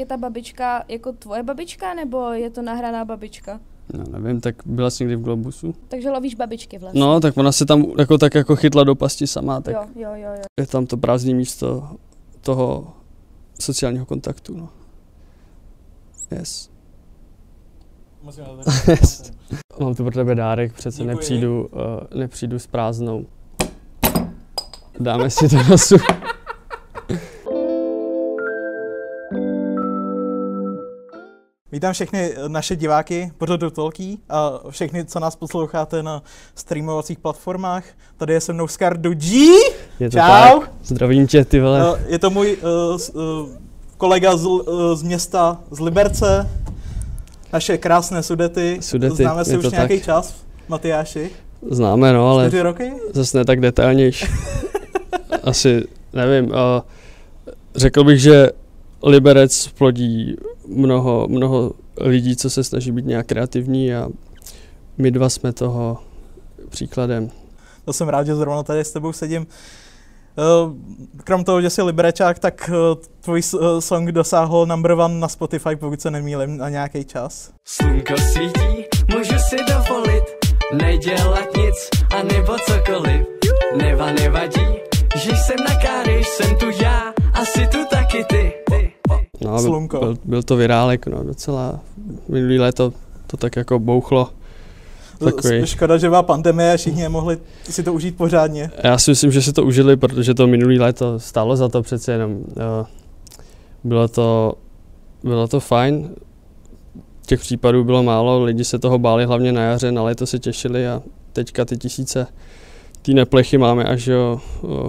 Je ta babička jako tvoje babička, nebo je to nahraná babička? No, nevím, tak byla jsi někdy v Globusu? Takže lovíš babičky vlastně. No, tak ona se tam jako tak jako chytla do pasti sama, tak Jo, jo, jo, jo. je tam to prázdné místo toho sociálního kontaktu, no. Yes. Yes. Mám tu pro tebe dárek, přece Děkuji. nepřijdu, uh, nepřijdu s prázdnou. Dáme si to na Vítám všechny naše diváky pořadu Tolký a všechny, co nás posloucháte na streamovacích platformách. Tady je se mnou Skardu G. Je to Čau. tak. Zdravím tě, ty vole. Eh, Je to můj uh, uh, kolega z, uh, z města z Liberce. Naše krásné Sudety. Sudety, Známe se už to nějaký tak. čas, Matyáši. Známe, no, ale Čtyři roky? zase ne tak detailnější. Asi, nevím, uh, řekl bych, že Liberec plodí mnoho, mnoho lidí, co se snaží být nějak kreativní a my dva jsme toho příkladem. To jsem rád, že zrovna tady s tebou sedím. Eh, Krom toho, že jsi liberečák, tak eh, tvůj eh, song dosáhl number one na Spotify, pokud se nemýlím, na nějaký čas. Slunko svítí, můžu si dovolit Nedělat nic, a nebo cokoliv Neva nevadí, že jsem na káry Jsem tu já, asi tu taky ty. No, byl, Slunko. byl, byl to virálek, no, docela. Minulý léto to tak jako bouchlo. Takový. Škoda, že byla pandemie a všichni nemohli si to užít pořádně. Já si myslím, že si to užili, protože to minulý léto stálo za to přece jenom. eh, Bylo to, bylo to fajn. Těch případů bylo málo, lidi se toho báli hlavně na jaře, na léto se těšili a teďka ty tisíce ty neplechy máme až jo,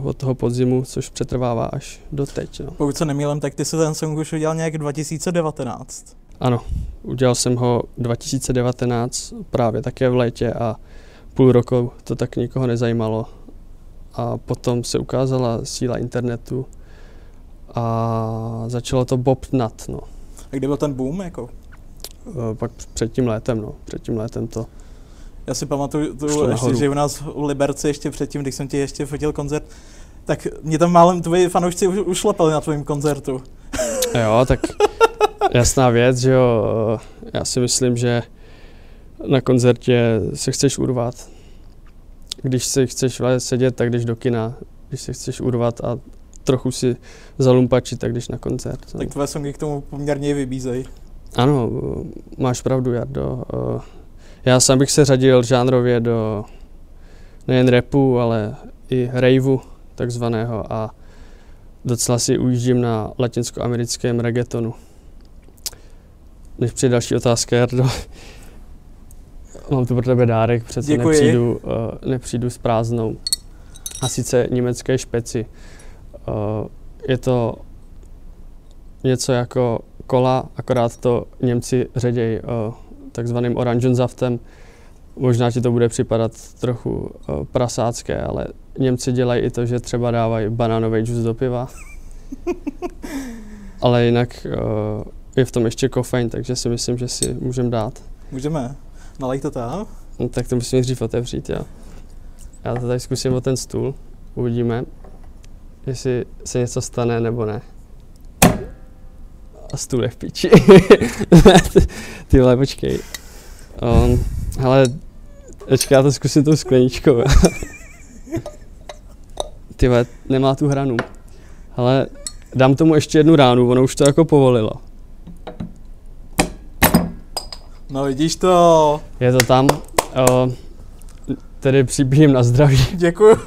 od toho podzimu, což přetrvává až do teď. No. Pokud se nemýlím, tak ty se ten song už udělal nějak 2019. Ano, udělal jsem ho 2019 právě také v létě a půl roku to tak nikoho nezajímalo. A potom se ukázala síla internetu a začalo to bobtnat, no. A kdy byl ten boom, jako? Pak před tím létem, no. Před tím létem to. Já si pamatuju, tu, ještě, že u nás v Liberci ještě předtím, když jsem ti ještě fotil koncert, tak mě tam málem tvoji fanoušci už, ušlapali na tvém koncertu. Jo, tak jasná věc, že jo. Já si myslím, že na koncertě se chceš urvat. Když si chceš sedět, tak jdeš do kina. Když se chceš urvat a trochu si zalumpačit, tak jdeš na koncert. no. Tak tvoje songy k tomu poměrně vybízejí. Ano, máš pravdu, Jardo. Eh, Já sám bych se řadil žánrově do nejen repu, ale i raveu takzvaného a docela si ujíždím na latinskoamerickém reggaetonu. Než přijde další otázka, Jardo. Mám tu pro tebe dárek, přece Děkuji. nepřijdu, eh, nepřijdu s prázdnou. A sice německé špeci. Eh, Je to něco jako kola, akorát to Němci ředějí uh, takzvaným oranženzaftem. Možná ti to bude připadat trochu uh, prasácké, ale Němci dělají i to, že třeba dávají banánový džus do piva. ale jinak uh, je v tom ještě kofein, takže si myslím, že si můžeme dát. Můžeme. Nalej to tam. No, tak to musím nejdřív otevřít, jo. Já to tady zkusím o ten stůl, uvidíme, jestli se něco stane nebo ne. A stůl je v piči. ty, vole, počkej. Um, hele, počkej, já to zkusím tou skleničkou. ty vole, nemá tu hranu. Ale dám tomu ještě jednu ránu, ono už to jako povolilo. No vidíš to. Je to tam. Uh, tedy přibíjím na zdraví. Děkuju.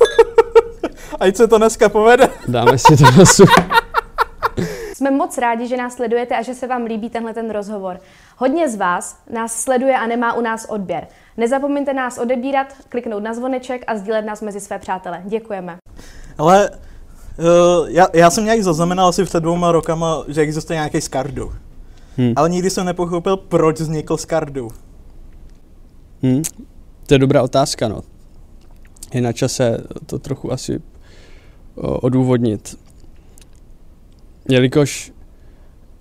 Ať se to dneska povede. Dáme si to na su. Jsme moc rádi, že nás sledujete a že se vám líbí tenhle ten rozhovor. Hodně z vás nás sleduje a nemá u nás odběr. Nezapomeňte nás odebírat, kliknout na zvoneček a sdílet nás mezi své přátele. Děkujeme. Ale uh, já, já jsem nějak zaznamenal asi před dvouma rokama, že existuje nějaký Skardu. Hm. Ale nikdy jsem nepochopil, proč vznikl Skardu. Hm. To je dobrá otázka, no. Je na čase to trochu asi o, odůvodnit. Jelikož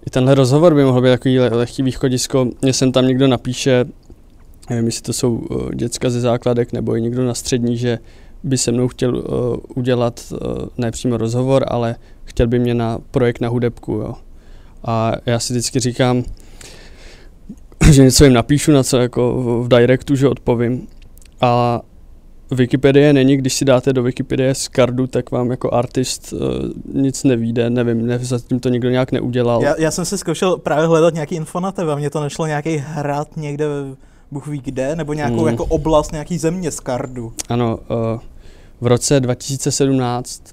i tenhle rozhovor by mohl být takový le- lehký východisko, mě sem tam někdo napíše, nevím, jestli to jsou o, děcka ze základek nebo i někdo na střední, že by se mnou chtěl o, udělat o, ne přímo rozhovor, ale chtěl by mě na projekt na hudebku, jo. A já si vždycky říkám, že něco jim napíšu, na co jako v directu, že odpovím. A Wikipedie není, když si dáte do Wikipedie z kardu, tak vám jako artist uh, nic nevíde, nevím, ne, zatím to nikdo nějak neudělal. Já, já jsem si zkoušel právě hledat nějaký info na tebe, mě to nešlo nějaký hrad někde, Bůh ví kde, nebo nějakou hmm. jako oblast, nějaký země z kardu. Ano, uh, v roce 2017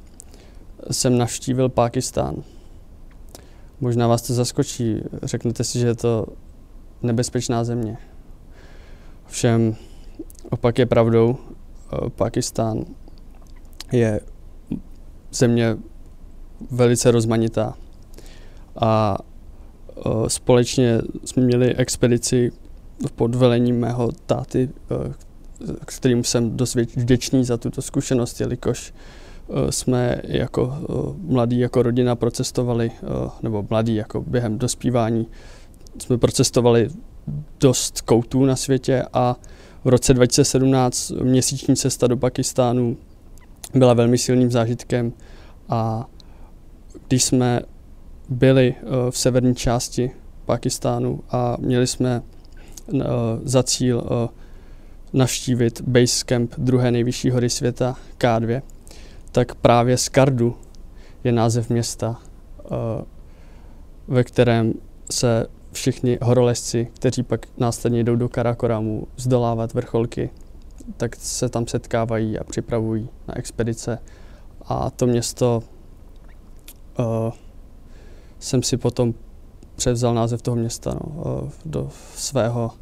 jsem navštívil Pákistán. Možná vás to zaskočí, řeknete si, že je to nebezpečná země. Všem opak je pravdou. Eh, Pakistán je země velice rozmanitá. A eh, společně jsme měli expedici pod velením mého táty, eh, kterým jsem dost vděčný za tuto zkušenost, jelikož jsme jako mladí, jako rodina procestovali, nebo mladí jako během dospívání, jsme procestovali dost koutů na světě a v roce 2017 měsíční cesta do Pakistánu byla velmi silným zážitkem a když jsme byli eh, v severní části Pakistánu a měli jsme eh, za cíl eh, navštívit base camp druhé nejvyšší hory světa K2, tak právě z Kardu je název města, ve kterém se všichni horolezci, kteří pak následně jdou do Karakoramu zdolávat vrcholky, tak se tam setkávají a připravují na expedice. A to město uh, jsem si potom převzal název toho města no, uh, do svého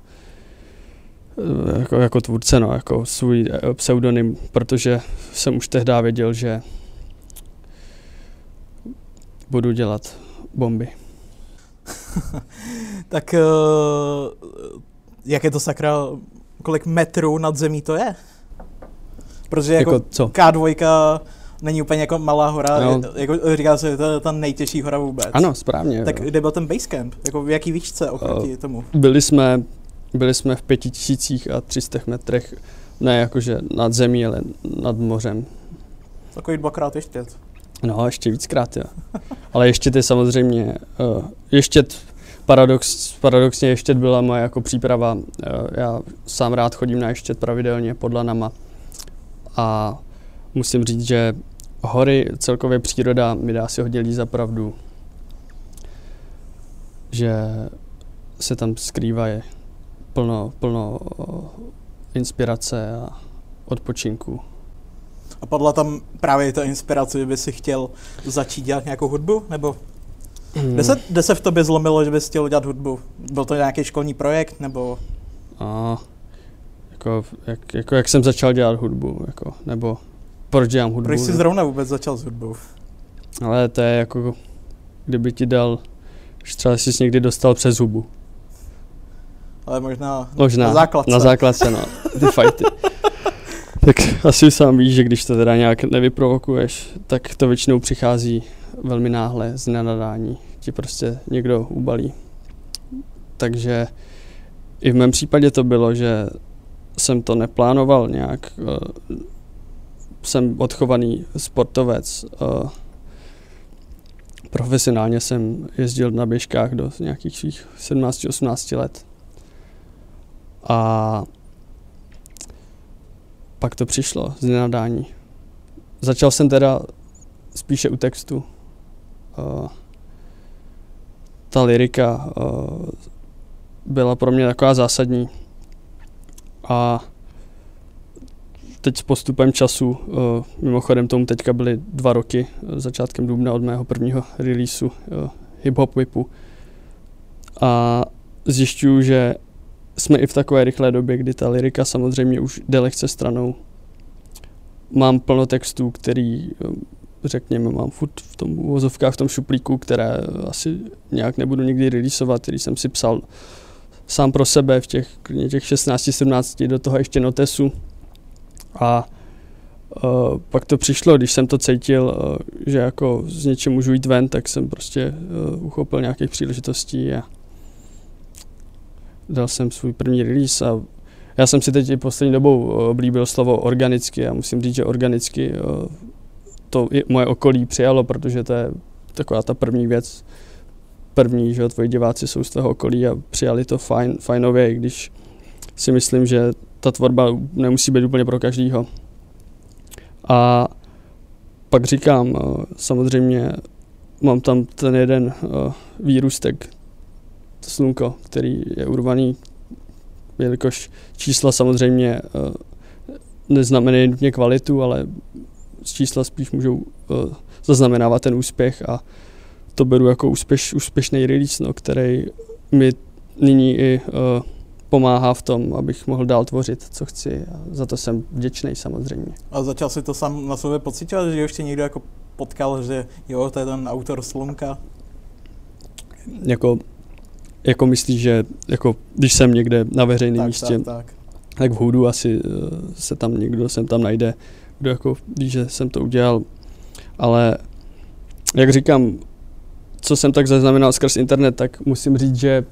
uh, jako, jako tvůrce, no, jako svůj pseudonym, protože jsem už tehdy věděl, že budu dělat bomby. tak uh, jak je to sakra, kolik metrů nad zemí to je? Protože jako, jako co? K2 není úplně jako malá hora, no. jako říká se, to je ta nejtěžší hora vůbec. Ano, správně. Tak jo. kde byl ten basecamp? Jako v jaký výšce oproti uh, tomu? Byli jsme, byli jsme v pěti tisících a třistech metrech, ne jakože nad zemí, ale nad mořem. Takový dvakrát ještě. No, ještě víckrát, jo. Ale ještě ty samozřejmě, uh, ještě paradox, paradoxně ještě byla moje jako příprava. Uh, já sám rád chodím na ještě pravidelně pod lanama a musím říct, že hory, celkově příroda mi dá si hodně za pravdu, že se tam skrývají plno, plno inspirace a odpočinku. A padla tam právě ta inspirace, že by si chtěl začít dělat nějakou hudbu? Nebo hmm. kde, se, kde se v tobě zlomilo, že bys chtěl dělat hudbu? Byl to nějaký školní projekt? Nebo... A, jako, jak, jako, jak jsem začal dělat hudbu? Jako, nebo proč dělám hudbu? Proč jsi zrovna vůbec začal s hudbou? Ale to je jako, kdyby ti dal, že třeba jsi někdy dostal přes hubu. Ale možná, možná na základce. Na základce, no. Ty fighty. Tak asi sám víš, že když to teda nějak nevyprovokuješ, tak to většinou přichází velmi náhle z nenadání. Ti prostě někdo ubalí. Takže i v mém případě to bylo, že jsem to neplánoval nějak. Eh, jsem odchovaný sportovec. Eh, profesionálně jsem jezdil na běžkách do nějakých svých 17-18 let. A pak to přišlo z nenadání. Začal jsem teda spíše u textu. Uh, ta lirika uh, byla pro mě taková zásadní. A teď s postupem času, uh, mimochodem tomu teďka byly dva roky, začátkem dubna od mého prvního releaseu uh, Hip Hop Whipu. A zjišťuju, že jsme i v takové rychlé době, kdy ta lirika samozřejmě už jde lehce stranou. Mám plno textů, který, eh, řekněme, mám furt v tom uvozovkách, v tom šuplíku, které asi nějak nebudu nikdy releaseovat, který jsem si psal sám pro sebe v těch, těch 16-17, do toho ještě notesu. A Uh, pak to přišlo, když jsem to cítil, uh, že jako z něčem můžu jít ven, tak jsem prostě uh, uchopil nějakých příležitostí a dal jsem svůj první release a já jsem si teď i poslední dobou eh, oblíbil slovo organicky a musím říct, že organicky eh, to moje okolí přijalo, protože to je taková ta první věc, první, že tvoji diváci jsou z toho okolí a přijali to fajn, fajnově, i když si myslím, že ta tvorba nemusí být úplně pro každýho. A pak říkám, uh, samozřejmě mám tam ten jeden výrůstek, slunko, který je urvaný, jelikož čísla samozřejmě uh, neznamenají nutně kvalitu, ale z čísla spíš můžou uh, zaznamenávat ten úspěch a to beru jako úspěš, úspěšný release, no, který mi nyní i uh, pomáhá v tom, abych mohl dál tvořit, co chci a za to jsem vděčný samozřejmě. A začal si to sám na sobě pocitovat, že ještě někdo jako potkal, že jo, to je ten autor Slunka? Jako, jako myslíš, že jako, když jsem někde na veřejném místě, tak, tak. tak v Hudu asi uh, se tam někdo sem tam najde, kdo jako ví, že jsem to udělal, ale jak říkám, co jsem tak zaznamenal skrz internet, tak musím říct, že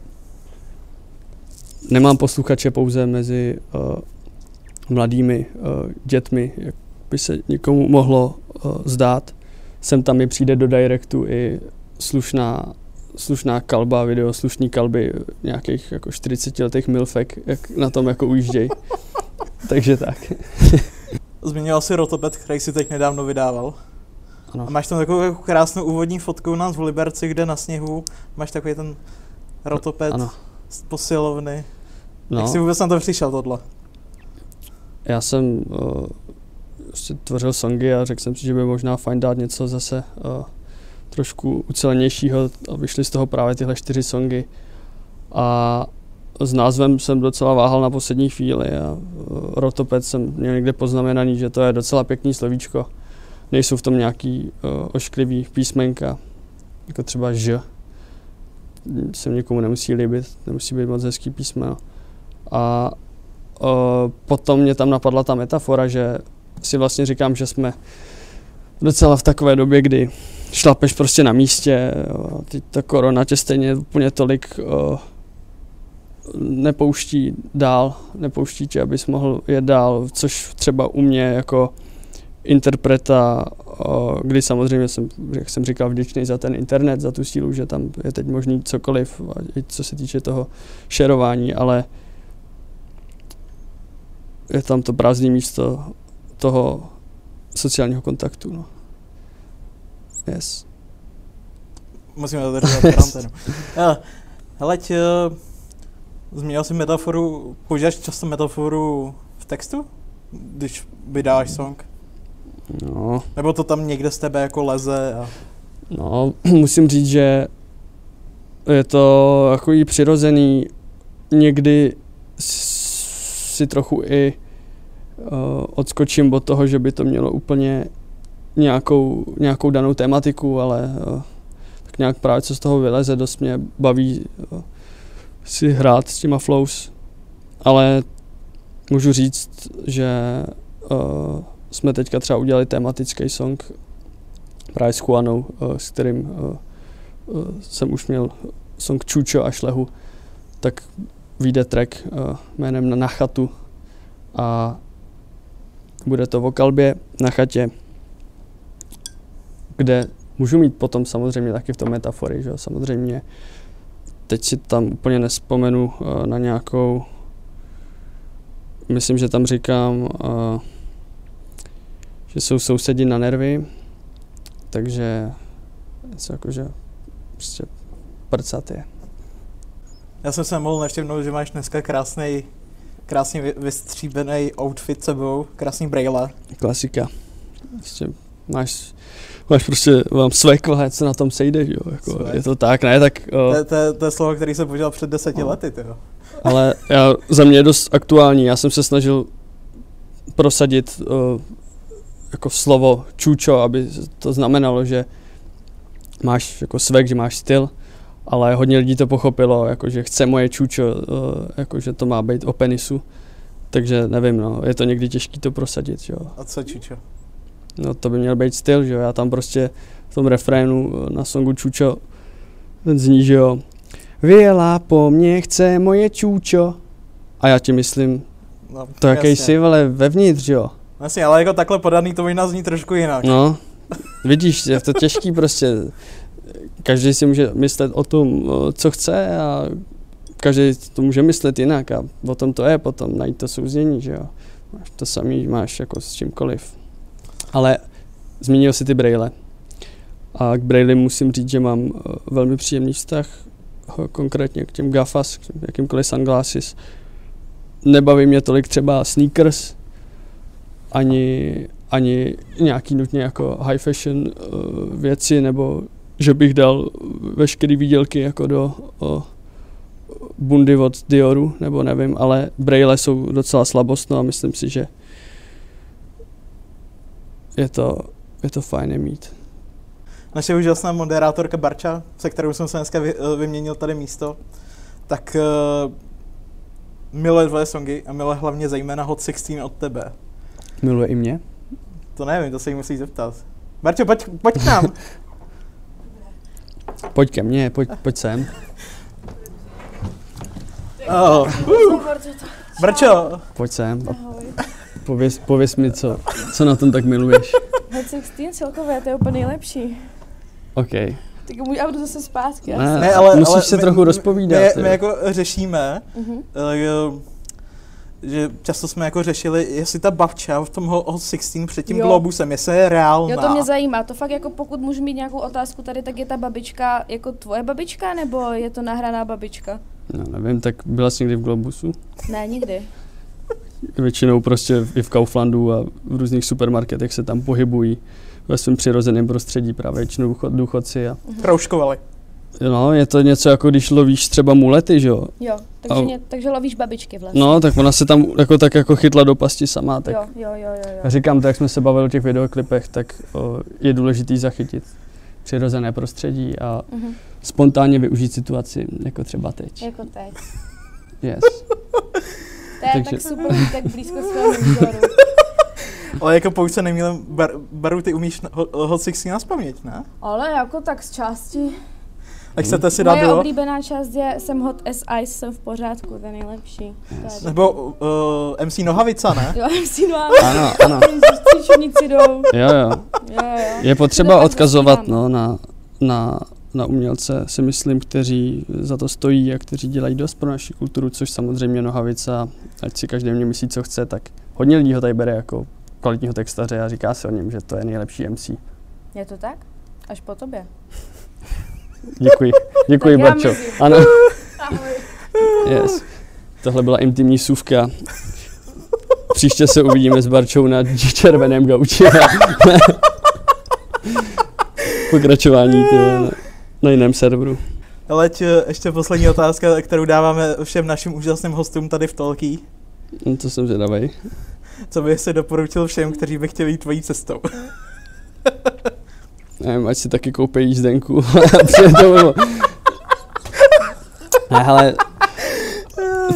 nemám posluchače pouze mezi uh, mladými uh, dětmi, jak by se někomu mohlo uh, zdát. Sem tam mi přijde do directu i slušná, slušná kalba, video slušný kalby nějakých jako 40 letých milfek, jak na tom jako ujížděj. Takže tak. Zmínil si Rotopet, který si teď nedávno vydával. Ano. A máš tam takovou jako krásnou úvodní fotku u nás v Liberci, kde na sněhu máš takový ten rotoped ano. z posilovny. No. Jak jsi vůbec na to přišel tohle? Já jsem uh, tvořil songy a řekl jsem si, že by možná fajn dát něco zase uh, trošku ucelenějšího a vyšly z toho právě tyhle čtyři songy. A s názvem jsem docela váhal na poslední chvíli a uh, rotoped jsem měl někde poznamenaný, že to je docela pěkný slovíčko nejsou v tom nějaký uh, ošklivý písmenka, jako třeba Ž. Se někomu nemusí líbit, nemusí být moc hezký písmeno. A uh, potom mě tam napadla ta metafora, že si vlastně říkám, že jsme docela v takové době, kdy šlapeš prostě na místě, jo, teď ta korona tě stejně úplně tolik uh, nepouští dál, nepouští tě, abys mohl jet dál, což třeba u mě jako interpreta, kdy samozřejmě jsem, jak jsem říkal, vděčný za ten internet, za tu sílu, že tam je teď možný cokoliv, co se týče toho šerování, ale je tam to prázdné místo toho sociálního kontaktu. No. Yes. Musíme dodržovat karanténu. Hele, tě, zmínil jsi metaforu, používáš často metaforu v textu, když vydáš song? No. Nebo to tam někde z tebe jako leze? A... No, musím říct, že je to jako i přirozený. Někdy si trochu i odskočím od toho, že by to mělo úplně nějakou, nějakou danou tematiku, ale uh, tak nějak právě co z toho vyleze, dost mě baví uh, si hrát s těma flows. Ale můžu říct, že uh, jsme teďka třeba udělali tematický song právě s Juanou, uh, s kterým uh, uh, jsem už měl song Čučo a Šlehu, tak vyjde track uh, jménem Na chatu a bude to v Okalbě na chatě, kde můžu mít potom samozřejmě taky v tom metafory, že samozřejmě teď si tam úplně nespomenu uh, na nějakou myslím, že tam říkám uh, že jsou sousedi na nervy, takže něco jakože prostě prcat je. Já jsem se mohl nevšimnout, že máš dneska krásný, krásně vystříbený outfit sebou, krásný brejle. Klasika. Prostě máš, máš prostě, mám svek, co na tom sejde, jo, jako, je to tak, ne, tak... O... To, to, to, je slovo, který jsem použil před deseti o. lety, jo. Ale já, za mě je dost aktuální, já jsem se snažil prosadit uh, jako slovo čučo, aby to znamenalo, že máš jako svek, že máš styl, ale hodně lidí to pochopilo, jako že chce moje čučo, eh, jako že to má být o penisu. Takže nevím, no, je to někdy těžké to prosadit, jo. A co čučo? No to by měl být styl, že jo, já tam prostě v tom refrénu eh, na songu Čučo ten zní, že jo, Věla po mně chce moje čůčo. A já ti myslím, no, to jaký jsi, ale vevnitř, jo. Vlastně, ale jako takhle podaný to možná zní trošku jinak. No, vidíš, je to těžký prostě. Každý si může myslet o tom, co chce a každý to může myslet jinak a o tom to je potom, najít to souznění, že jo. Máš to samý máš jako s čímkoliv. Ale zmínil si ty braille. A k braille musím říct, že mám eh, velmi příjemný vztah konkrétně k těm GAFAS, k jakýmkoliv sunglasses. Nebaví mě tolik třeba sneakers, ani, ani nějaký nutně jako high fashion uh, věci, nebo že bych dal veškerý výdělky jako do uh, bundy od Dioru, nebo nevím, ale braille jsou docela slabostno a myslím si, že je to, je to fajn mít. Naše úžasná moderátorka Barča, se kterou jsem se dneska vy, eh, vyměnil tady místo, tak uh, miluje tvoje songy a miluje hlavně zejména Hot 16 od tebe. Miluje i mě? To nevím, to se jí musí zeptat. Barčo, pojď, pojď k nám. pojď ke mně, pojď, pojď sem. Oh. Uh. Brčo. Pojď sem. Pověz, pověz mi, co, co na tom tak miluješ. Hot 16 celkově, to je úplně nejlepší. OK. Tak můj auto zase zpátky. Ne, ne ale, musíš ale se my, trochu rozpovídat. My, my jako řešíme, uh-huh. Že často jsme jako řešili, jestli ta bavča v tom Hot 16 před tím jo. globusem, jestli je reálná. Jo, to mě zajímá. To fakt jako pokud můžu mít nějakou otázku tady, tak je ta babička jako tvoje babička, nebo je to nahraná babička? No nevím, tak byla jsi někdy v Globusu? Ne, nikdy. Většinou prostě i v Kauflandu a v různých supermarketech se tam pohybují ve svém přirozeném prostředí právě většinou důchod, důchodci. A... Kroužkovali. No, je to něco jako když lovíš třeba mulety, že jo? Jo, takže, a... mě, takže lovíš babičky vlastně. No, tak ona se tam jako tak jako chytla do pasti sama. Tak jo, jo, jo, jo, jo. Říkám, tak jak jsme se bavili o těch videoklipech, tak o, je důležitý zachytit přirozené prostředí a uh-huh. spontánně využít situaci, jako třeba teď. Jako teď. Yes. to je Takže... tak super, tak blízko svého výboru. Ale jako pokud se neměl, bar, baru, ty umíš Hot 16 na ne? Ale jako tak z části. A chcete si dát Moje oblíbená část je Jsem hot as ice, jsem v pořádku, to je nejlepší. Yes. Nebo uh, MC Nohavica, ne? jo, MC Nohavica. Ano, ano. jdou. Jo, jo. jo, jo. Je potřeba odkazovat no, na, na, na umělce, si myslím, kteří za to stojí a kteří dělají dost pro naši kulturu, což samozřejmě Nohavica, ať si každý mě myslí, co chce, tak hodně lidí ho tady bere jako kvalitního textaře a říká se o něm, že to je nejlepší MC. Je to tak? Až po tobě. Děkuji, děkuji, Barčo. Ano. Ahoj. Yes. Tohle byla intimní sůvka. Příště se uvidíme s Barčou na červeném gauči. Pokračování tyhle, na, jiném serveru. Leď, ještě poslední otázka, kterou dáváme všem našim úžasným hostům tady v Tolký. No, to jsem zvědavý. Co bych si doporučil všem, kteří by chtěli jít tvojí cestou? Nevím, ať si taky koupí jízdenku. ne, ale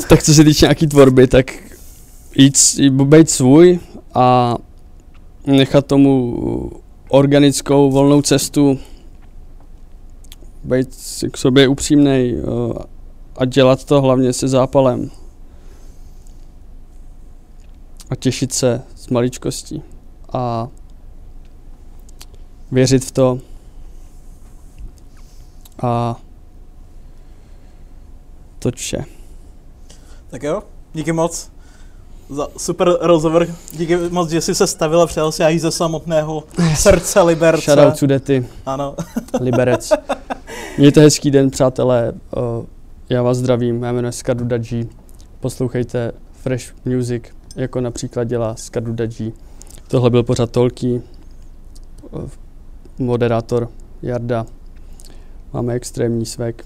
tak co se týče nějaký tvorby, tak jít, být svůj a nechat tomu organickou volnou cestu, být k sobě upřímný a dělat to hlavně se zápalem a těšit se z maličkostí a věřit v to a to vše. Tak jo, díky moc za super rozhovor. Díky moc, že jsi se stavil a si ze samotného srdce Liberce. Shoutout Sudety. Ano. Liberec. Mějte hezký den, přátelé. Já vás zdravím, já jmenuji Skadu Daji. Poslouchejte Fresh Music jako například dělá Skadu Daji. Tohle byl pořád Tolký, moderátor Jarda. Máme extrémní svek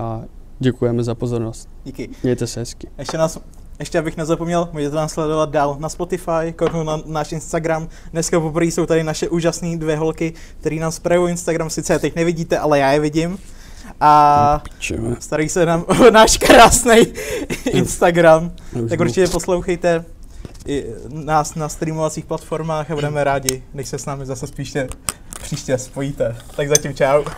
a děkujeme za pozornost. Díky. Mějte se hezky. Ještě nás ještě abych nezapomněl, můžete nás sledovat dál na Spotify, kouknout na náš Instagram. Dneska poprvé jsou tady naše úžasné dvě holky, které nám spravují Instagram. Sice je teď nevidíte, ale já je vidím a starý se nám o náš krásný Instagram. Tak určitě poslouchejte i nás na streamovacích platformách a budeme rádi, když se s námi zase spíše příště spojíte. Tak zatím čau.